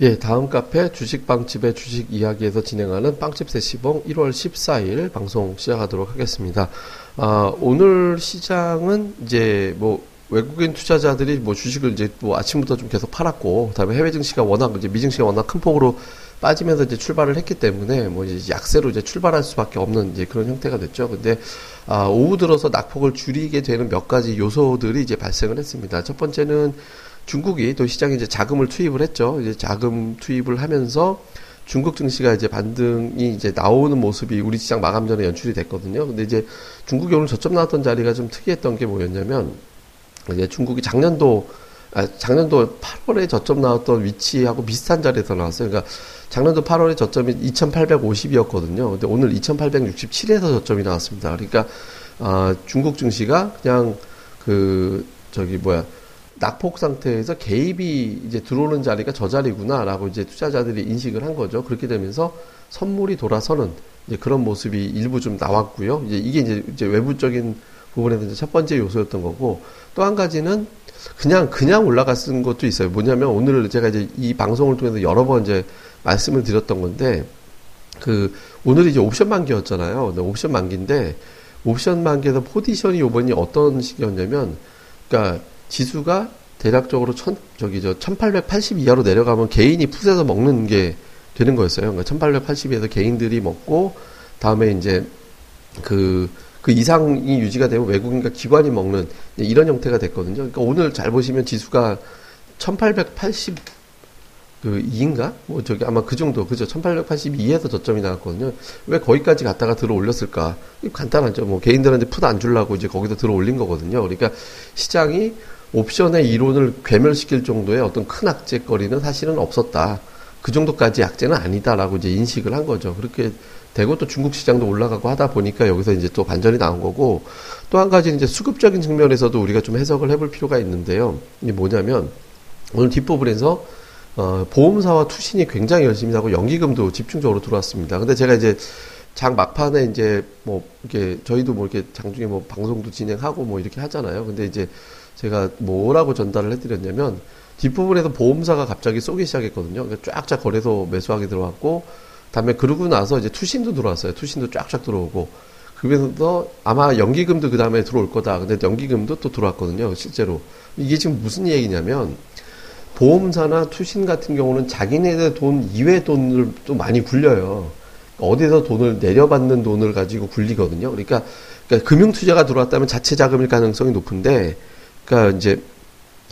예, 다음 카페 주식빵집의 주식 이야기에서 진행하는 빵집 세시봉 1월 14일 방송 시작하도록 하겠습니다. 아, 오늘 시장은 이제 뭐 외국인 투자자들이 뭐 주식을 이제 뭐 아침부터 좀 계속 팔았고, 그다음에 해외 증시가 워낙 이제 미증시가 워낙 큰 폭으로 빠지면서 이제 출발을 했기 때문에 뭐 이제 약세로 이제 출발할 수밖에 없는 이제 그런 형태가 됐죠. 근데 아, 오후 들어서 낙폭을 줄이게 되는 몇 가지 요소들이 이제 발생을 했습니다. 첫 번째는 중국이 또 시장에 이제 자금을 투입을 했죠. 이제 자금 투입을 하면서 중국 증시가 이제 반등이 이제 나오는 모습이 우리 시장 마감 전에 연출이 됐거든요. 근데 이제 중국이 오늘 저점 나왔던 자리가 좀 특이했던 게 뭐였냐면 이제 중국이 작년도 아, 작년도 8월에 저점 나왔던 위치하고 비슷한 자리에서 나왔어요. 그러니까 작년도 8월에 저점이 2,850이었거든요. 근데 오늘 2,867에서 저점이 나왔습니다. 그러니까 아, 중국 증시가 그냥 그 저기 뭐야 낙폭 상태에서 개입이 이제 들어오는 자리가 저 자리구나라고 이제 투자자들이 인식을 한 거죠. 그렇게 되면서 선물이 돌아서는 이제 그런 모습이 일부 좀 나왔고요. 이제 이게 이제, 이제 외부적인 부분에서 첫 번째 요소였던 거고 또 한 가지는 그냥 그냥 올라갔은 것도 있어요. 뭐냐면 오늘 제가 이제 이 방송을 통해서 여러 번 이제 말씀을 드렸던 건데 그 오늘이 이제 옵션 만기였잖아요. 옵션 만기인데 옵션 만기에서 포지션이 요번이 어떤 식이었냐면 그러니까 지수가 대략적으로 천, 저기 저 1880 이하로 내려가면 개인이 푸세서 먹는 게 되는 거였어요. 그러니까 1880에서 개인들이 먹고 다음에 이제 그, 그 이상이 유지가 되면 외국인과 기관이 먹는 이런 형태가 됐거든요. 그러니까 오늘 잘 보시면 지수가 1880 그 2인가? 뭐 저기 아마 그 정도 그죠? 1882에서 저점이 나왔거든요. 왜 거기까지 갔다가 들어 올렸을까? 간단하죠. 뭐 개인들한테 put 안 주려고 이제 거기다 들어 올린 거거든요. 그러니까 시장이 옵션의 이론을 괴멸시킬 정도의 어떤 큰 악재거리는 사실은 없었다. 그 정도까지 악재는 아니다라고 이제 인식을 한 거죠. 그렇게 되고 또 중국 시장도 올라가고 하다 보니까 여기서 이제 또 반전이 나온 거고 또 한 가지는 이제 수급적인 측면에서도 우리가 좀 해석을 해볼 필요가 있는데요. 이게 뭐냐면 오늘 뒷부분에서 어, 보험사와 투신이 굉장히 열심히 하고 연기금도 집중적으로 들어왔습니다. 근데 제가 이제 장 막판에 이제 뭐 이렇게 저희도 뭐 이렇게 장중에 뭐 방송도 진행하고 뭐 이렇게 하잖아요. 근데 이제 제가 뭐라고 전달을 해드렸냐면 뒷부분에서 보험사가 갑자기 쏘기 시작했거든요. 그러니까 쫙쫙 거래소 매수하게 들어왔고 다음에 그러고 나서 이제 투신도 들어왔어요. 투신도 쫙쫙 들어오고 그러면서 아마 연기금도 그 다음에 들어올 거다. 근데 연기금도 또 들어왔거든요. 실제로 이게 지금 무슨 얘기냐면 보험사나 투신 같은 경우는 자기네들 돈 이외 돈을 또 많이 굴려요. 어디서 돈을 내려받는 돈을 가지고 굴리거든요. 그러니까, 그러니까 금융 투자가 들어왔다면 자체 자금일 가능성이 높은데 그러니까 이제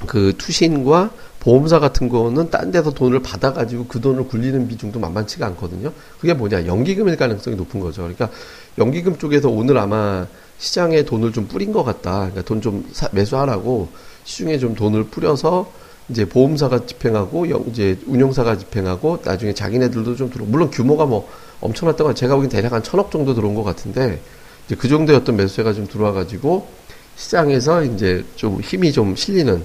그 투신과 보험사 같은 거는 딴 데서 돈을 받아가지고 그 돈을 굴리는 비중도 만만치가 않거든요. 그게 뭐냐 연기금일 가능성이 높은 거죠. 그러니까 연기금 쪽에서 오늘 아마 시장에 돈을 좀 뿌린 것 같다. 그러니까 돈 좀 매수하라고 시중에 좀 돈을 뿌려서 이제 보험사가 집행하고 이제 운용사가 집행하고 나중에 자기네들도 좀 들어. 물론 규모가 뭐 엄청났던 건 제가 보기엔 대략 한 천억 정도 들어온 것 같은데 이제 그 정도의 어떤 매수세가 좀 들어와가지고 시장에서 이제 좀 힘이 좀 실리는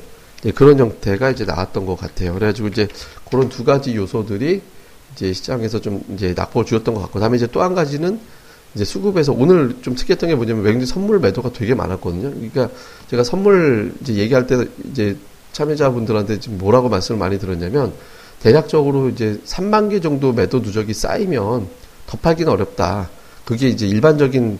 그런 형태가 이제 나왔던 것 같아요. 그래가지고 이제 그런 두 가지 요소들이 이제 시장에서 좀 이제 낙폭을 주었던 것 같고, 다음에 이제 또 한 가지는 이제 수급에서 오늘 좀 특이했던 게 뭐냐면 외국인 선물 매도가 되게 많았거든요. 그러니까 제가 선물 이제 얘기할 때 이제 참여자분들한테 지금 뭐라고 말씀을 많이 들었냐면 대략적으로 이제 3만 개 정도 매도 누적이 쌓이면 더 팔기는 어렵다. 그게 이제 일반적인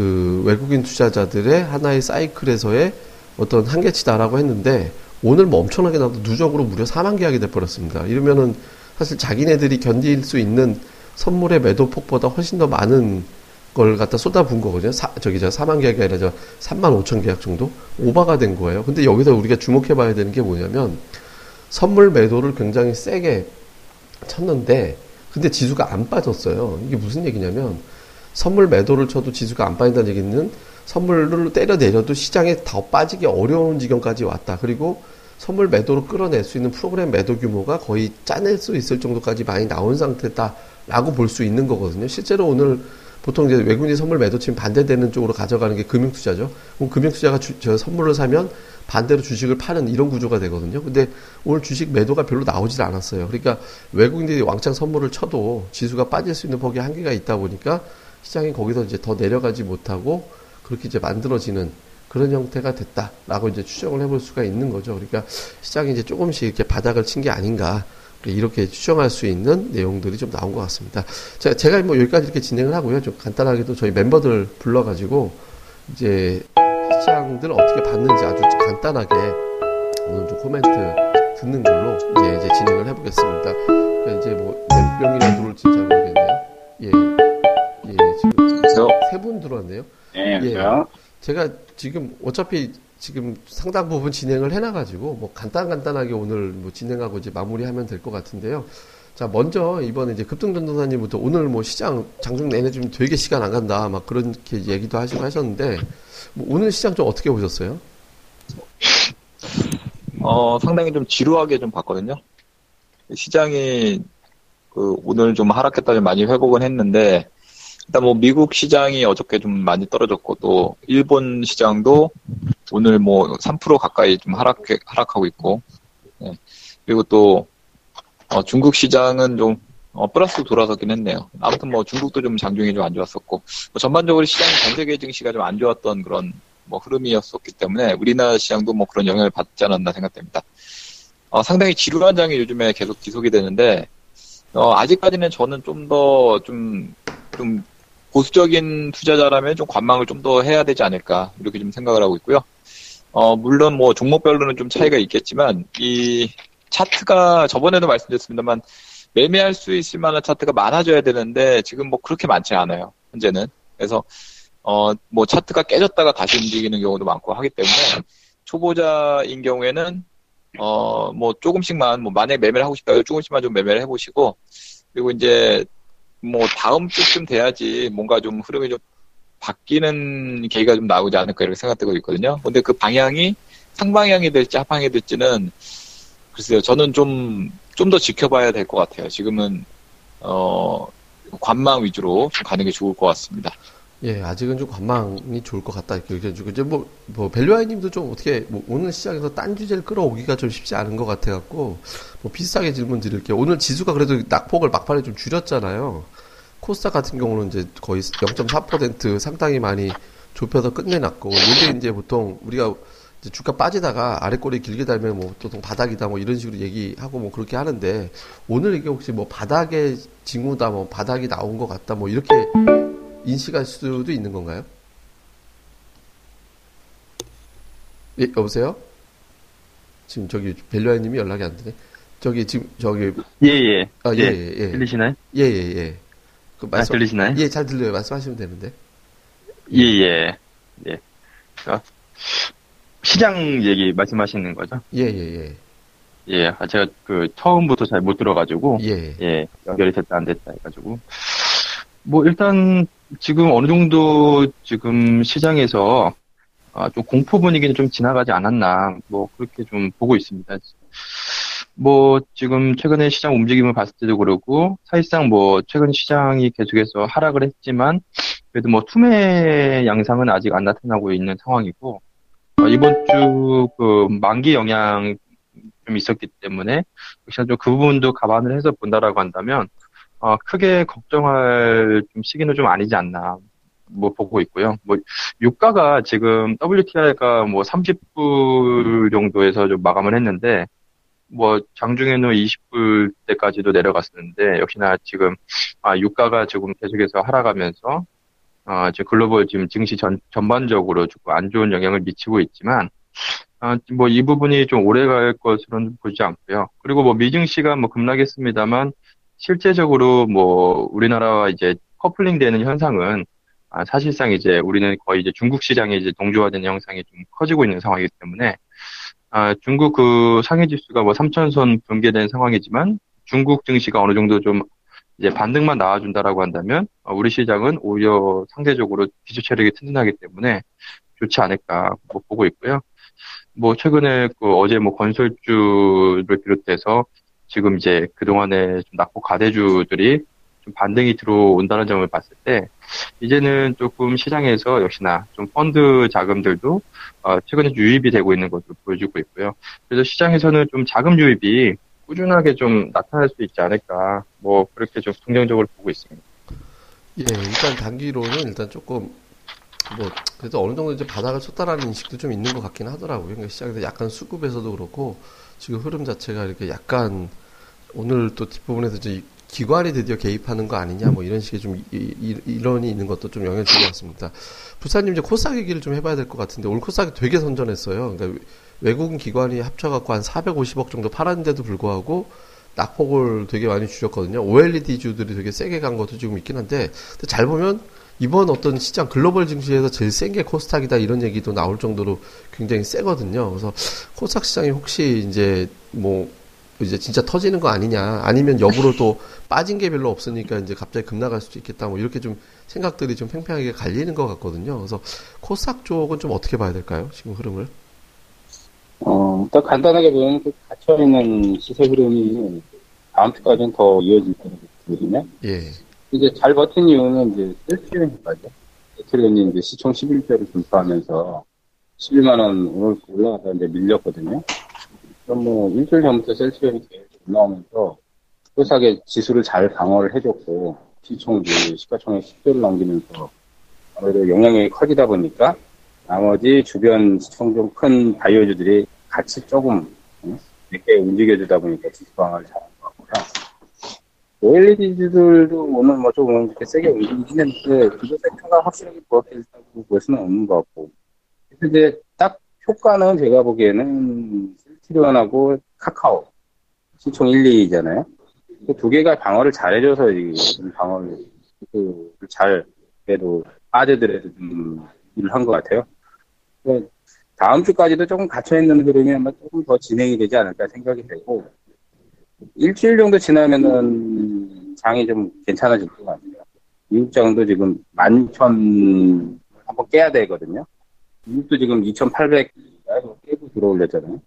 그 외국인 투자자들의 하나의 사이클에서의 어떤 한계치다라고 했는데 오늘 뭐 엄청나게 나도 누적으로 무려 4만 계약이 돼버렸습니다. 이러면은 사실 자기네들이 견딜 수 있는 선물의 매도 폭보다 훨씬 더 많은 걸 갖다 쏟아부은 거거든요. 사, 저기 저 4만 계약이 아니라 저 3만 5천 계약 정도 오버가 된 거예요. 근데 여기서 우리가 주목해 봐야 되는 게 뭐냐면 선물 매도를 굉장히 세게 쳤는데 근데 지수가 안 빠졌어요. 이게 무슨 얘기냐면 선물 매도를 쳐도 지수가 안 빠진다는 얘기는 선물을 때려 내려도 시장에 더 빠지기 어려운 지경까지 왔다. 그리고 선물 매도로 끌어낼 수 있는 프로그램 매도 규모가 거의 짜낼 수 있을 정도까지 많이 나온 상태다라고 볼 수 있는 거거든요. 실제로 오늘 보통 이제 외국인 선물 매도 치면 반대되는 쪽으로 가져가는 게 금융 투자죠. 그럼 금융 투자가 주, 저 선물을 사면 반대로 주식을 파는 이런 구조가 되거든요. 근데 오늘 주식 매도가 별로 나오질 않았어요. 그러니까 외국인들이 왕창 선물을 쳐도 지수가 빠질 수 있는 폭이 한계가 있다 보니까 시장이 거기서 이제 더 내려가지 못하고 그렇게 이제 만들어지는 그런 형태가 됐다라고 이제 추정을 해볼 수가 있는 거죠. 그러니까 시장이 이제 조금씩 이렇게 바닥을 친 게 아닌가 이렇게 추정할 수 있는 내용들이 좀 나온 것 같습니다. 제가, 제가 뭐 여기까지 이렇게 진행을 하고요. 좀 간단하게도 저희 멤버들 불러가지고 이제 시장들 어떻게 봤는지 아주 간단하게 오늘 좀 코멘트 듣는 걸로 이제, 이제 진행을 해보겠습니다. 그러니까 이제 뭐 몇 명이나 들어올지 잘 모르겠네요. 예, 세 분 들어왔네요. 네, 예, 제가 지금 어차피 지금 상당 부분 진행을 해놔가지고 뭐 간단 간단하게 오늘 뭐 진행하고 이제 마무리하면 될 것 같은데요. 자 먼저 이번에 이제 급등전도사님부터 오늘 뭐 시장 장중 내내 좀 되게 시간 안 간다 막 그렇게 얘기도 하시고 하셨는데 뭐 오늘 시장 좀 어떻게 보셨어요? 어 상당히 좀 지루하게 좀 봤거든요. 시장이 그 오늘 좀 하락했다 좀 많이 회복은 했는데 일단 뭐 미국 시장이 어저께 좀 많이 떨어졌고 또 일본 시장도 오늘 뭐 3% 가까이 좀 하락 하락하고 있고 네. 그리고 또 어, 중국 시장은 좀 어, 플러스 돌아서긴 했네요. 아무튼 뭐 중국도 좀 장중에 좀안 좋았었고 뭐 전반적으로 시장 전 세계 증시가 좀 안 좋았던 그런 뭐 흐름이었었기 때문에 우리나라 시장도 뭐 그런 영향을 받지 않았나 생각됩니다. 어, 상당히 지루한 장이 요즘에 계속 지속이 되는데 어, 아직까지는 저는 좀 더 좀, 좀 보수적인 투자자라면 좀 관망을 좀 더 해야 되지 않을까 이렇게 좀 생각을 하고 있고요. 어, 물론 뭐 종목별로는 좀 차이가 있겠지만 이 차트가 저번에도 말씀드렸습니다만 매매할 수 있을 만한 차트가 많아져야 되는데 지금 뭐 그렇게 많지 않아요. 현재는. 그래서 어, 뭐 차트가 깨졌다가 다시 움직이는 경우도 많고 하기 때문에 초보자인 경우에는 어, 뭐 조금씩만 뭐 만약에 매매를 하고 싶다 면 조금씩만 좀 매매를 해 보시고 그리고 이제 뭐 다음 주쯤 돼야지 뭔가 좀 흐름이 좀 바뀌는 계기가 좀 나오지 않을까 이렇게 생각되고 있거든요. 근데 그 방향이 상방향이 될지 하방향이 될지는 글쎄요. 저는 좀 좀 더 지켜봐야 될 것 같아요. 지금은 어 관망 위주로 좀 가는 게 좋을 것 같습니다. 예, 아직은 좀 관망이 좋을 것 같다 이렇게 얘기해주고 이제 뭐, 뭐 벨류아이님도 좀 어떻게 뭐 오늘 시장에서 딴 주제를 끌어오기가 좀 쉽지 않은 것 같아갖고 뭐 비슷하게 질문 드릴게요. 오늘 지수가 그래도 낙폭을 막판에 좀 줄였잖아요. 코스닥 같은 경우는 이제 거의 0.4% 상당히 많이 좁혀서 끝내놨고 이게 이제 보통 우리가 주가 빠지다가 아래 꼬리 길게 달면 뭐 보통 바닥이다 뭐 이런 식으로 얘기하고 뭐 그렇게 하는데 오늘 이게 혹시 뭐 바닥의 징후다 뭐 바닥이 나온 것 같다 뭐 이렇게 인식할 수도 있는 건가요? 예, 여보세요? 지금 저기 벨류아님이 연락이 안 되네. 저기 지금 저기 예예. 아, 예, 예, 예. 들리시나요? 예, 예, 예. 그 말씀, 아, 들리시나요? 예, 잘 들려요. 말씀하시면 되는데. 예, 예. 예. 그 시장 얘기 말씀하시는 거죠? 예, 예, 예. 예, 아, 제가 그 처음부터 잘 못 들어가지고 예. 예, 연결이 됐다 안 됐다 해가지고 뭐 일단 지금 어느 정도 지금 시장에서 아, 좀 공포 분위기는 좀 지나가지 않았나 뭐 그렇게 좀 보고 있습니다. 뭐 지금 최근에 시장 움직임을 봤을 때도 그렇고 사실상 뭐 최근 시장이 계속해서 하락을 했지만 그래도 뭐 투매 양상은 아직 안 나타나고 있는 상황이고 어, 이번 주 그 만기 영향 좀 있었기 때문에 역시나 좀 그 부분도 감안을 해서 본다라고 한다면 어, 크게 걱정할 좀 시기는 좀 아니지 않나 뭐 보고 있고요. 뭐 유가가 지금 WTI가 뭐 30불 정도에서 좀 마감을 했는데 뭐 장중에는 20불 때까지도 내려갔었는데 역시나 지금 아 유가가 지금 계속해서 하락하면서 어 지금 글로벌 지금 증시 전 전반적으로 조금 안 좋은 영향을 미치고 있지만 아, 뭐, 이 부분이 좀 오래 갈 것으로는 보지 않고요. 그리고 뭐, 미증시가 뭐, 급락했습니다만, 실제적으로 뭐, 우리나라와 이제 커플링 되는 현상은, 아, 사실상 이제 우리는 거의 이제 중국 시장에 이제 동조화되는 형상이 좀 커지고 있는 상황이기 때문에, 아, 중국 그 상해 지수가 뭐 3천선 붕괴된 상황이지만 중국 증시가 어느 정도 좀 이제 반등만 나와준다라고 한다면 어, 우리 시장은 오히려 상대적으로 기초 체력이 튼튼하기 때문에 좋지 않을까 뭐 보고 있고요. 뭐 최근에 그 어제 뭐 건설주를 비롯해서 지금 이제 그동안에 좀 낙폭 가대주들이 좀 반등이 들어온다는 점을 봤을 때 이제는 조금 시장에서 역시나 좀 펀드 자금들도 어, 최근에 유입이 되고 있는 것으로 보여주고 있고요. 그래서 시장에서는 좀 자금 유입이 꾸준하게 좀 나타날 수 있지 않을까 뭐 그렇게 좀 긍정적으로 보고 있습니다. 예, 일단 단기로는 일단 조금 뭐 그래도 어느 정도 이제 바닥을 쳤다라는 인식도 좀 있는 것 같긴 하더라고요. 그러니까 시장에서 약간 수급에서도 그렇고 지금 흐름 자체가 이렇게 약간 오늘 또 뒷부분에서 이제 기관이 드디어 개입하는 거 아니냐 뭐 이런 식의 좀 이, 론이 있는 것도 좀 영향을 것 같습니다. 부사님 이제 코스닥 얘기를 좀 해봐야 될 것 같은데 오늘 코스닥이 되게 선전했어요. 그러니까 외국인 기관이 합쳐갖고 한 450억 정도 팔았는데도 불구하고 낙폭을 되게 많이 주셨거든요. OLED주들이 되게 세게 간 것도 지금 있긴 한데 잘 보면 이번 어떤 시장 글로벌 증시에서 제일 센 게 코스닥이다 이런 얘기도 나올 정도로 굉장히 세거든요. 그래서 코스닥 시장이 혹시 이제 뭐 이제 진짜 터지는 거 아니냐 아니면 역으로 또 빠진 게 별로 없으니까 이제 갑자기 급 나갈 수도 있겠다 뭐 이렇게 좀 생각들이 좀 팽팽하게 갈리는 것 같거든요. 그래서 코스닥 쪽은 좀 어떻게 봐야 될까요? 지금 흐름을? 어, 일단 간단하게 보면 그 갇혀있는 시세 흐름이 다음 주까지는 더 이어질 거거든요. 예. 이제 잘 버틴 이유는 이제 효과죠. 셀트리온이 이제 시총 11조를 분포하면서 11만원 오늘 올라가다 이제 밀렸거든요. 그럼 뭐 일주일 전부터 셀트리온이 계속 올라오면서 소사하게 지수를 잘 방어를 해줬고 시총 이제 시가총액 10조를 넘기면서 아무래도 영향력이 커지다 보니까 나머지 주변 시총 좀 큰 바이오주들이 같이 조금 몇개 움직여주다 보니까 지수 방어를 잘한 것 같고요. OLED들도 오늘 뭐 조금 이렇게 세게 움직이긴 했는데 기조 섹터가 확실하게 부각했다고 볼 수는 없는 것 같고 근데 딱 효과는 제가 보기에는 실티리온하고 카카오 시총 1, 2잖아요. 그 두 개가 방어를 잘해줘서 이 방어를 그 잘 그래도 빠져들어도 좀 일을 한 것 같아요. 다음 주까지도 조금 갇혀있는 흐름이 아마 조금 더 진행이 되지 않을까 생각이 되고, 일주일 정도 지나면은 장이 좀 괜찮아질 것 같아요. 미국장도 지금 11,000 한번 깨야 되거든요. 미국도 지금 2,800 깨고 들어올렸잖아요.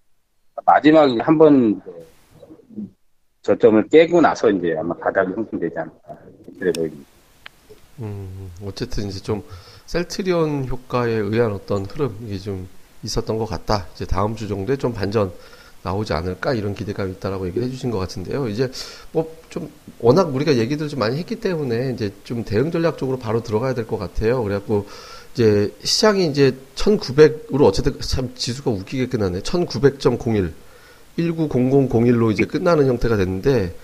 마지막 한번 저점을 깨고 나서 이제 아마 바닥이 형성되지 않을까 그래 보입니다. 음, 어쨌든 이제 좀 셀트리온 효과에 의한 어떤 흐름이 좀 있었던 것 같다. 이제 다음 주 정도에 좀 반전 나오지 않을까 이런 기대감이 있다라고 얘기를 해주신 것 같은데요. 이제 뭐 좀 워낙 우리가 얘기들 좀 많이 했기 때문에 이제 좀 대응 전략적으로 바로 들어가야 될 것 같아요. 그래갖고 이제 시장이 이제 1900으로 어쨌든 참 지수가 웃기게 끝났네. 1900.01 190001로 이제 끝나는 형태가 됐는데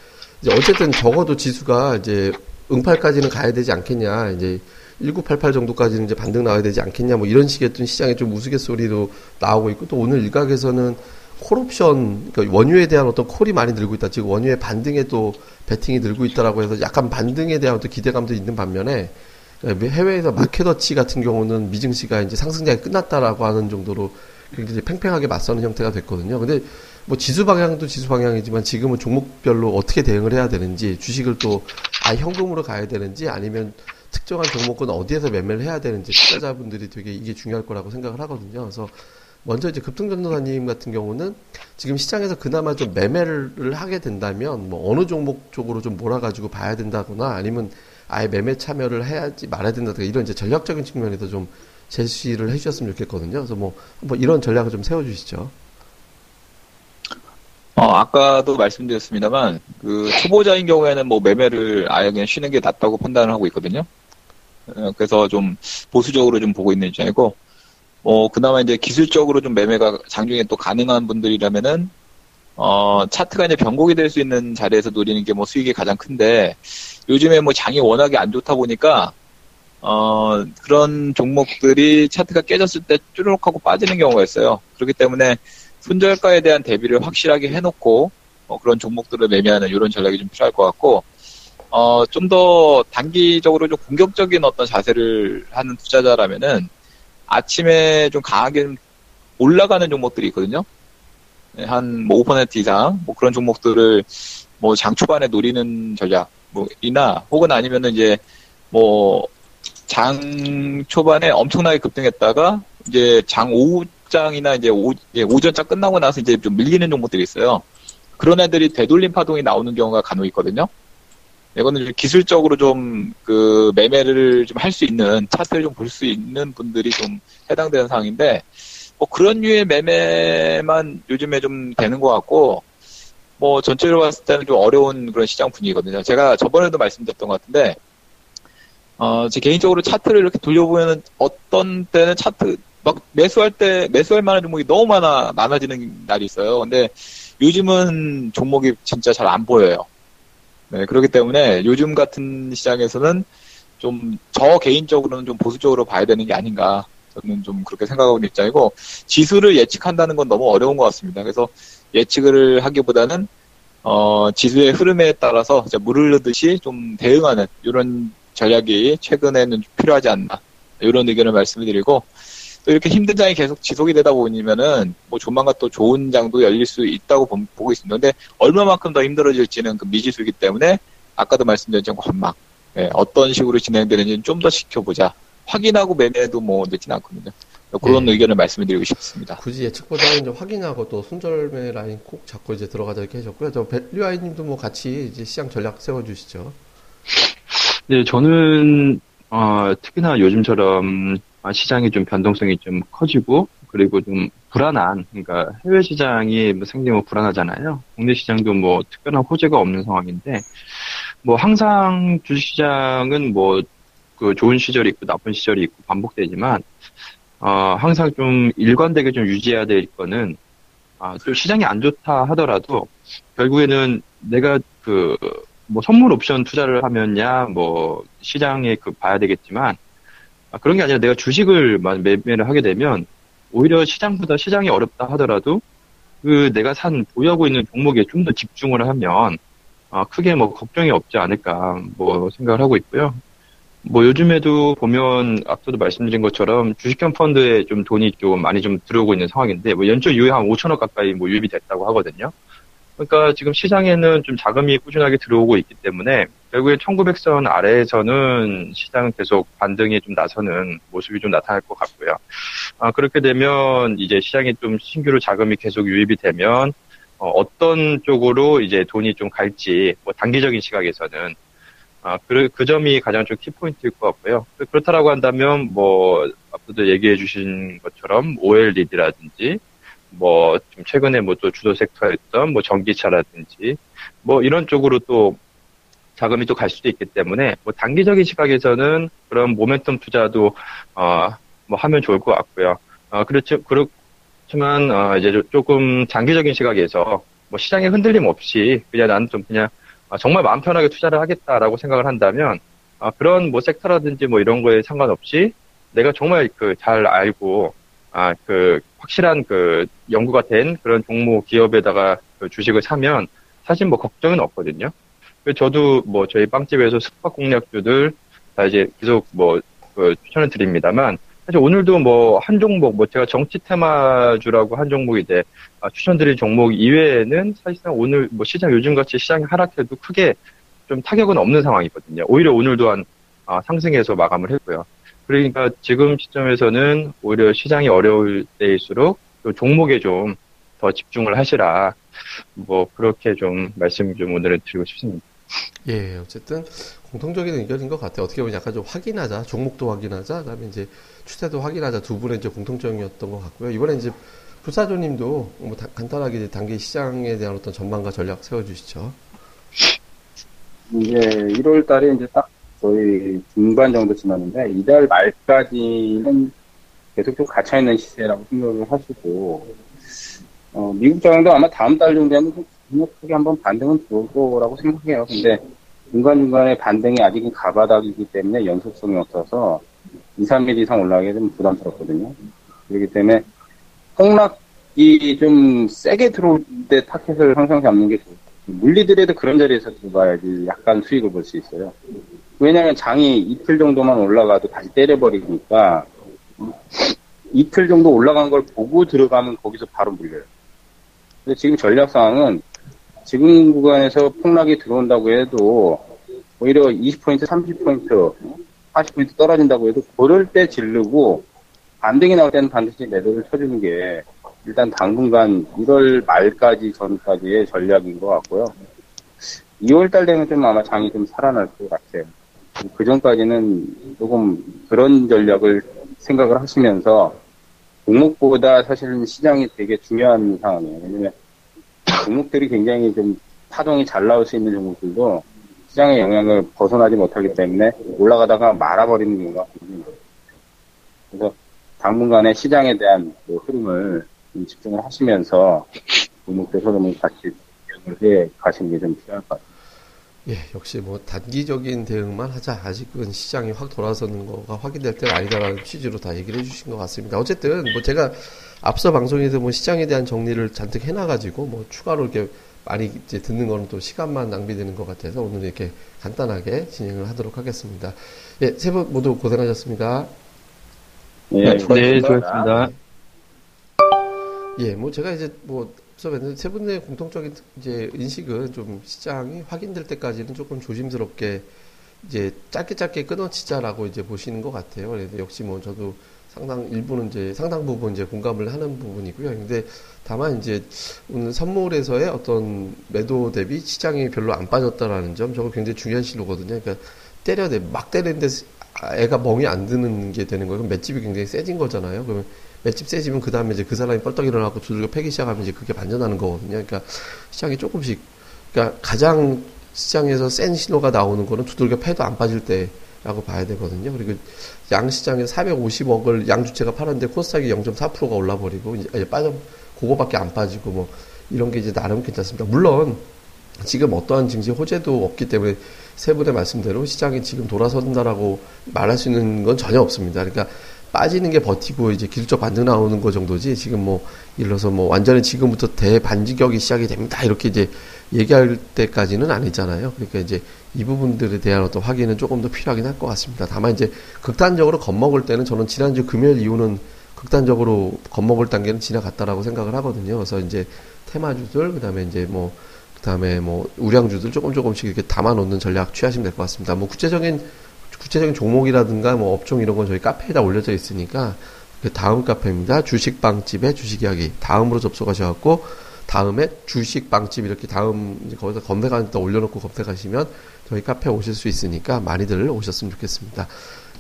이제 어쨌든 적어도 지수가 이제 응팔까지는 가야 되지 않겠냐. 이제 1988 정도까지는 이제 반등 나와야 되지 않겠냐. 뭐 이런 식의 어떤 시장의 좀 우스갯소리도 나오고 있고 또 오늘 일각에서는 콜옵션, 그러니까 원유에 대한 어떤 콜이 많이 늘고 있다. 지금 원유의 반등에 또 베팅이 늘고 있다라고 해서 약간 반등에 대한 어떤 기대감도 있는 반면에 해외에서 마켓워치 같은 경우는 미증시가 이제 상승장이 끝났다라고 하는 정도로 굉장히 팽팽하게 맞서는 형태가 됐거든요. 근데 뭐 지수 방향도 지수 방향이지만 지금은 종목별로 어떻게 대응을 해야 되는지 주식을 또 아 현금으로 가야 되는지 아니면 특정한 종목은 어디에서 매매를 해야 되는지 투자자분들이 되게 이게 중요할 거라고 생각을 하거든요. 그래서 먼저 이제 급등전도사님 같은 경우는 지금 시장에서 그나마 좀 매매를 하게 된다면 뭐 어느 종목 쪽으로 좀 몰아가지고 봐야 된다거나 아니면 아예 매매 참여를 해야지 말아야 된다든가 이런 이제 전략적인 측면에서 좀 제시를 해주셨으면 좋겠거든요. 그래서 뭐 한번 이런 전략을 좀 세워주시죠. 어, 아까도 말씀드렸습니다만, 그, 초보자인 경우에는 뭐 매매를 아예 그냥 쉬는 게 낫다고 판단을 하고 있거든요. 어, 그래서 좀 보수적으로 좀 보고 있는 입장이고, 어, 그나마 이제 기술적으로 좀 매매가 장중에 또 가능한 분들이라면은, 어, 차트가 이제 변곡이 될 수 있는 자리에서 노리는 게 뭐 수익이 가장 큰데, 요즘에 뭐 장이 워낙에 안 좋다 보니까, 어, 그런 종목들이 차트가 깨졌을 때 쭈르륵 하고 빠지는 경우가 있어요. 그렇기 때문에 손절가에 대한 대비를 확실하게 해놓고, 어, 그런 종목들을 매매하는 이런 전략이 좀 필요할 것 같고, 어, 좀 더 단기적으로 좀 공격적인 어떤 자세를 하는 투자자라면은, 아침에 좀 강하게 올라가는 종목들이 있거든요. 네, 한뭐 5% 이상, 뭐 그런 종목들을 뭐 장 초반에 노리는 전략, 뭐, 이나, 혹은 아니면은 이제, 뭐, 장 초반에 엄청나게 급등했다가 이제 장 오후장이나 이제 오, 예, 오전장 끝나고 나서 이제 좀 밀리는 종목들이 있어요. 그런 애들이 되돌림 파동이 나오는 경우가 간혹 있거든요. 이거는 기술적으로 좀 그 매매를 좀 할 수 있는 차트를 좀 볼 수 있는 분들이 좀 해당되는 상황인데 뭐 그런 류의 매매만 요즘에 좀 되는 것 같고 뭐 전체로 봤을 때는 좀 어려운 그런 시장 분위기거든요. 제가 저번에도 말씀드렸던 것 같은데 어, 제 개인적으로 차트를 이렇게 돌려보면 어떤 때는 차트 막 매수할 때 매수할 만한 종목이 너무 많아 많아지는 날이 있어요. 근데 요즘은 종목이 진짜 잘 안 보여요. 네, 그렇기 때문에 요즘 같은 시장에서는 좀 저 개인적으로는 좀 보수적으로 봐야 되는 게 아닌가 저는 좀 그렇게 생각하고 있는 입장이고 지수를 예측한다는 건 너무 어려운 것 같습니다. 그래서 예측을 하기보다는 어, 지수의 흐름에 따라서 물을 넣듯이 좀 대응하는 이런 전략이 최근에는 필요하지 않나 이런 의견을 말씀드리고 또 이렇게 힘든 장이 계속 지속이 되다 보면은 뭐 조만간 또 좋은 장도 열릴 수 있다고 보고 있습니다. 근데 얼마만큼 더 힘들어질지는 그 미지수이기 때문에 아까도 말씀드린 좀 관망 예, 어떤 식으로 진행되는지는 좀 더 지켜보자. 확인하고 매매도 뭐 늦진 않거든요. 그런 네. 의견을 말씀드리고 싶습니다. 굳이 예측보다는 좀 확인하고 또 순절매 라인 꼭 잡고 이제 들어가자 이렇게 하셨고요. 저 벨류아이님도 뭐 같이 이제 시장 전략 세워주시죠. 네, 저는 어, 특히나 요즘처럼 시장이 좀 변동성이 좀 커지고 그리고 좀 불안한 그러니까 해외 시장이 뭐 상당히 뭐 불안하잖아요. 국내 시장도 뭐 특별한 호재가 없는 상황인데 뭐 항상 주식 시장은 뭐 그 좋은 시절이 있고 나쁜 시절이 있고 반복되지만 어, 항상 좀 일관되게 좀 유지해야 될 거는 아, 또 시장이 안 좋다 하더라도 결국에는 내가 그 뭐 선물 옵션 투자를 하면야 뭐 시장에 그 봐야 되겠지만 아, 그런 게 아니라 내가 주식을 매매를 하게 되면 오히려 시장보다 시장이 어렵다 하더라도 그 내가 산 보유하고 있는 종목에 좀 더 집중을 하면 아, 크게 뭐 걱정이 없지 않을까 뭐 생각을 하고 있고요. 뭐 요즘에도 보면 앞서도 말씀드린 것처럼 주식형 펀드에 좀 돈이 좀 많이 좀 들어오고 있는 상황인데 뭐 연초 이후에 한 5천억 가까이 뭐 유입이 됐다고 하거든요. 그러니까 지금 시장에는 좀 자금이 꾸준하게 들어오고 있기 때문에 결국에 1900선 아래에서는 시장은 계속 반등이 좀 나서는 모습이 좀 나타날 것 같고요. 아, 그렇게 되면 이제 시장에 좀 신규로 자금이 계속 유입이 되면 어, 떤 쪽으로 이제 돈이 좀 갈지 뭐 단기적인 시각에서는 아, 그, 그 점이 가장 좀 키포인트일 것 같고요. 그렇다라고 한다면, 뭐, 앞서도 얘기해 주신 것처럼, OLED라든지, 뭐, 좀 최근에 뭐 또 주도 섹터였던 뭐 전기차라든지, 뭐 이런 쪽으로 또 자금이 또 갈 수도 있기 때문에, 뭐 단기적인 시각에서는 그런 모멘텀 투자도, 어, 뭐 하면 좋을 것 같고요. 어, 그렇죠, 그렇지만, 어, 이제 조금 장기적인 시각에서, 뭐 시장에 흔들림 없이, 그냥 나는 좀 그냥 아, 정말 마음 편하게 투자를 하겠다라고 생각을 한다면 아, 그런 뭐 섹터라든지 뭐 이런 거에 상관없이 내가 정말 그 잘 알고 아 그 확실한 그 연구가 된 그런 종목 기업에다가 그 주식을 사면 사실 뭐 걱정은 없거든요. 저도 뭐 저희 빵집에서 숙박 공략주들 다 이제 계속 뭐 그 추천을 드립니다만 사실 오늘도 뭐 한 종목, 뭐 제가 정치 테마주라고 한 종목인데 아, 추천드릴 종목 이외에는 사실상 오늘 뭐 시장 요즘같이 시장이 하락해도 크게 좀 타격은 없는 상황이거든요. 오히려 오늘 또한 아, 상승해서 마감을 했고요. 그러니까 지금 시점에서는 오히려 시장이 어려울 때일수록 종목에 좀 더 집중을 하시라. 뭐 그렇게 좀 말씀 좀 오늘은 드리고 싶습니다. 예, 어쨌든 공통적인 의견인 것 같아요. 어떻게 보면 약간 좀 확인하자, 종목도 확인하자, 그다음에 이제 추세도 확인하자 두 분의 이제 공통점이었던 것 같고요. 이번에 이제 부사조님도 뭐 다, 간단하게 단기 시장에 대한 어떤 전망과 전략 세워주시죠. 이제 1월 달에 이제 딱 거의 중반 정도 지났는데 이달 말까지는 계속 좀 갇혀있는 시세라고 생각을 하시고 어, 미국 장도 아마 다음 달 정도에는 강력하게 한번 반등은 들어올 거라고 생각해요. 근데 중간중간에 반등이 아직은 가바닥이기 때문에 연속성이 없어서 2, 3일 이상 올라가게 되면 부담스럽거든요. 그렇기 때문에 폭락이 좀 세게 들어올 때 타켓을 항상 잡는 게 좋고 물리더라도 그런 자리에서 들어가야지 약간 수익을 볼 수 있어요. 왜냐하면 장이 이틀 정도만 올라가도 다시 때려버리니까 이틀 정도 올라간 걸 보고 들어가면 거기서 바로 물려요. 근데 지금 전략 상황은 지금 구간에서 폭락이 들어온다고 해도 오히려 20포인트, 30포인트, 40포인트 떨어진다고 해도 그럴 때 질르고 반등이 나올 때는 반드시 매도를 쳐주는 게 일단 당분간 1월 말까지 전까지의 전략인 것 같고요. 2월 달 되면 좀 아마 장이 좀 살아날 것 같아요. 그 전까지는 조금 그런 전략을 생각을 하시면서 종목보다 사실은 시장이 되게 중요한 상황이에요. 왜냐면 종목들이 굉장히 좀 파동이 잘 나올 수 있는 종목들도 시장의 영향을 벗어나지 못하기 때문에 올라가다가 말아버리는 경우가 있습니다. 그래서 당분간의 시장에 대한 그 흐름을 집중을 하시면서 종목들 흐름을 같이 해 가시는 게 좀 필요할 것 같습니다. 예, 역시 뭐 단기적인 대응만 하자. 아직은 시장이 확 돌아서는 거가 확인될 때가 아니다라는 취지로 다 얘기를 해주신 것 같습니다. 어쨌든 뭐 제가 앞서 방송에서 뭐 시장에 대한 정리를 잔뜩 해놔가지고 뭐 추가로 이렇게 많이 이제 듣는 거는 또 시간만 낭비되는 것 같아서 오늘 이렇게 간단하게 진행을 하도록 하겠습니다. 예, 세 분 모두 고생하셨습니다. 예, 네, 수고하셨습니다. 예, 뭐 제가 이제 뭐 뵀는데 세 분의 공통적인 이제 인식은 좀 시장이 확인될 때까지는 조금 조심스럽게 이제 짧게 짧게 끊어치자라고 이제 보시는 것 같아요. 그래서 역시 뭐 저도 상당 일부는 이제 상당 부분 이제 공감을 하는 부분이고요. 근데 다만 이제 오늘 선물에서의 어떤 매도 대비 시장이 별로 안 빠졌다라는 점 저거 굉장히 중요한 실로거든요. 그러니까 때려내 막 때리는데 애가 멍이 안 드는 게 되는 거예요. 그럼 맷집이 굉장히 세진 거잖아요. 그러면 맷집 세지면 그 다음에 이제 그 사람이 뻘떡 일어나고 두들겨 패기 시작하면 이제 그게 반전하는 거거든요. 그러니까 시장이 조금씩 그러니까 가장 시장에서 센 신호가 나오는 거는 두들겨 패도 안 빠질 때라고 봐야 되거든요. 그리고 양 시장에서 450억을 양 주체가 팔았는데 코스닥이 0.4%가 올라버리고 이제 빠져 그거밖에 안 빠지고 뭐 이런 게 이제 나름 괜찮습니다. 물론 지금 어떠한 증시 호재도 없기 때문에 세 분의 말씀대로 시장이 지금 돌아선다라고 말할 수 있는 건 전혀 없습니다. 그러니까 빠지는 게 버티고 이제 기술적 반등 나오는 거 정도지 지금 뭐 들어서 뭐 완전히 지금부터 대반지격이 시작이 됩니다 이렇게 이제 얘기할 때까지는 아니잖아요. 그러니까 이제 이 부분들에 대한 어떤 확인은 조금 더 필요하긴 할 것 같습니다. 다만 이제 극단적으로 겁먹을 때는 저는 지난주 금요일 이후는 극단적으로 겁먹을 단계는 지나갔다라고 생각을 하거든요. 그래서 이제 테마주들 그다음에 이제 뭐 그다음에 뭐 우량주들 조금 조금씩 이렇게 담아 놓는 전략 취하시면 될 것 같습니다. 뭐 구체적인 구체적인 종목이라든가 뭐 업종 이런 건 저희 카페에다 올려져 있으니까 그 다음 카페입니다. 주식 빵집의 주식 이야기. 다음으로 접속하셔갖고 다음에 주식 빵집 이렇게 다음 거기서 검색하는 데 올려놓고 검색하시면 저희 카페 오실 수 있으니까 많이들 오셨으면 좋겠습니다.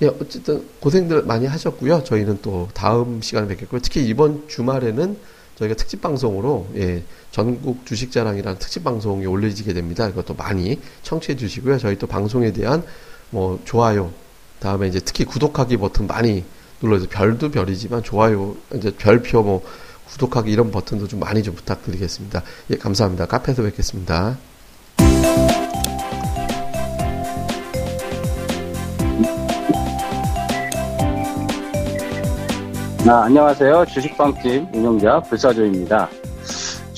예, 어쨌든 고생들 많이 하셨고요. 저희는 또 다음 시간에 뵙겠고요. 특히 이번 주말에는 저희가 특집 방송으로 예, 전국 주식 자랑이라는 특집 방송이 올려지게 됩니다. 이것도 많이 청취해 주시고요. 저희 또 방송에 대한 뭐 좋아요, 다음에 이제 특히 구독하기 버튼 많이 눌러주세요. 별도 별이지만 좋아요, 이제 별표 뭐 구독하기 이런 버튼도 좀 많이 좀 부탁드리겠습니다. 예, 감사합니다. 카페에서 뵙겠습니다. 아, 안녕하세요. 주식방집 운영자 불사조입니다.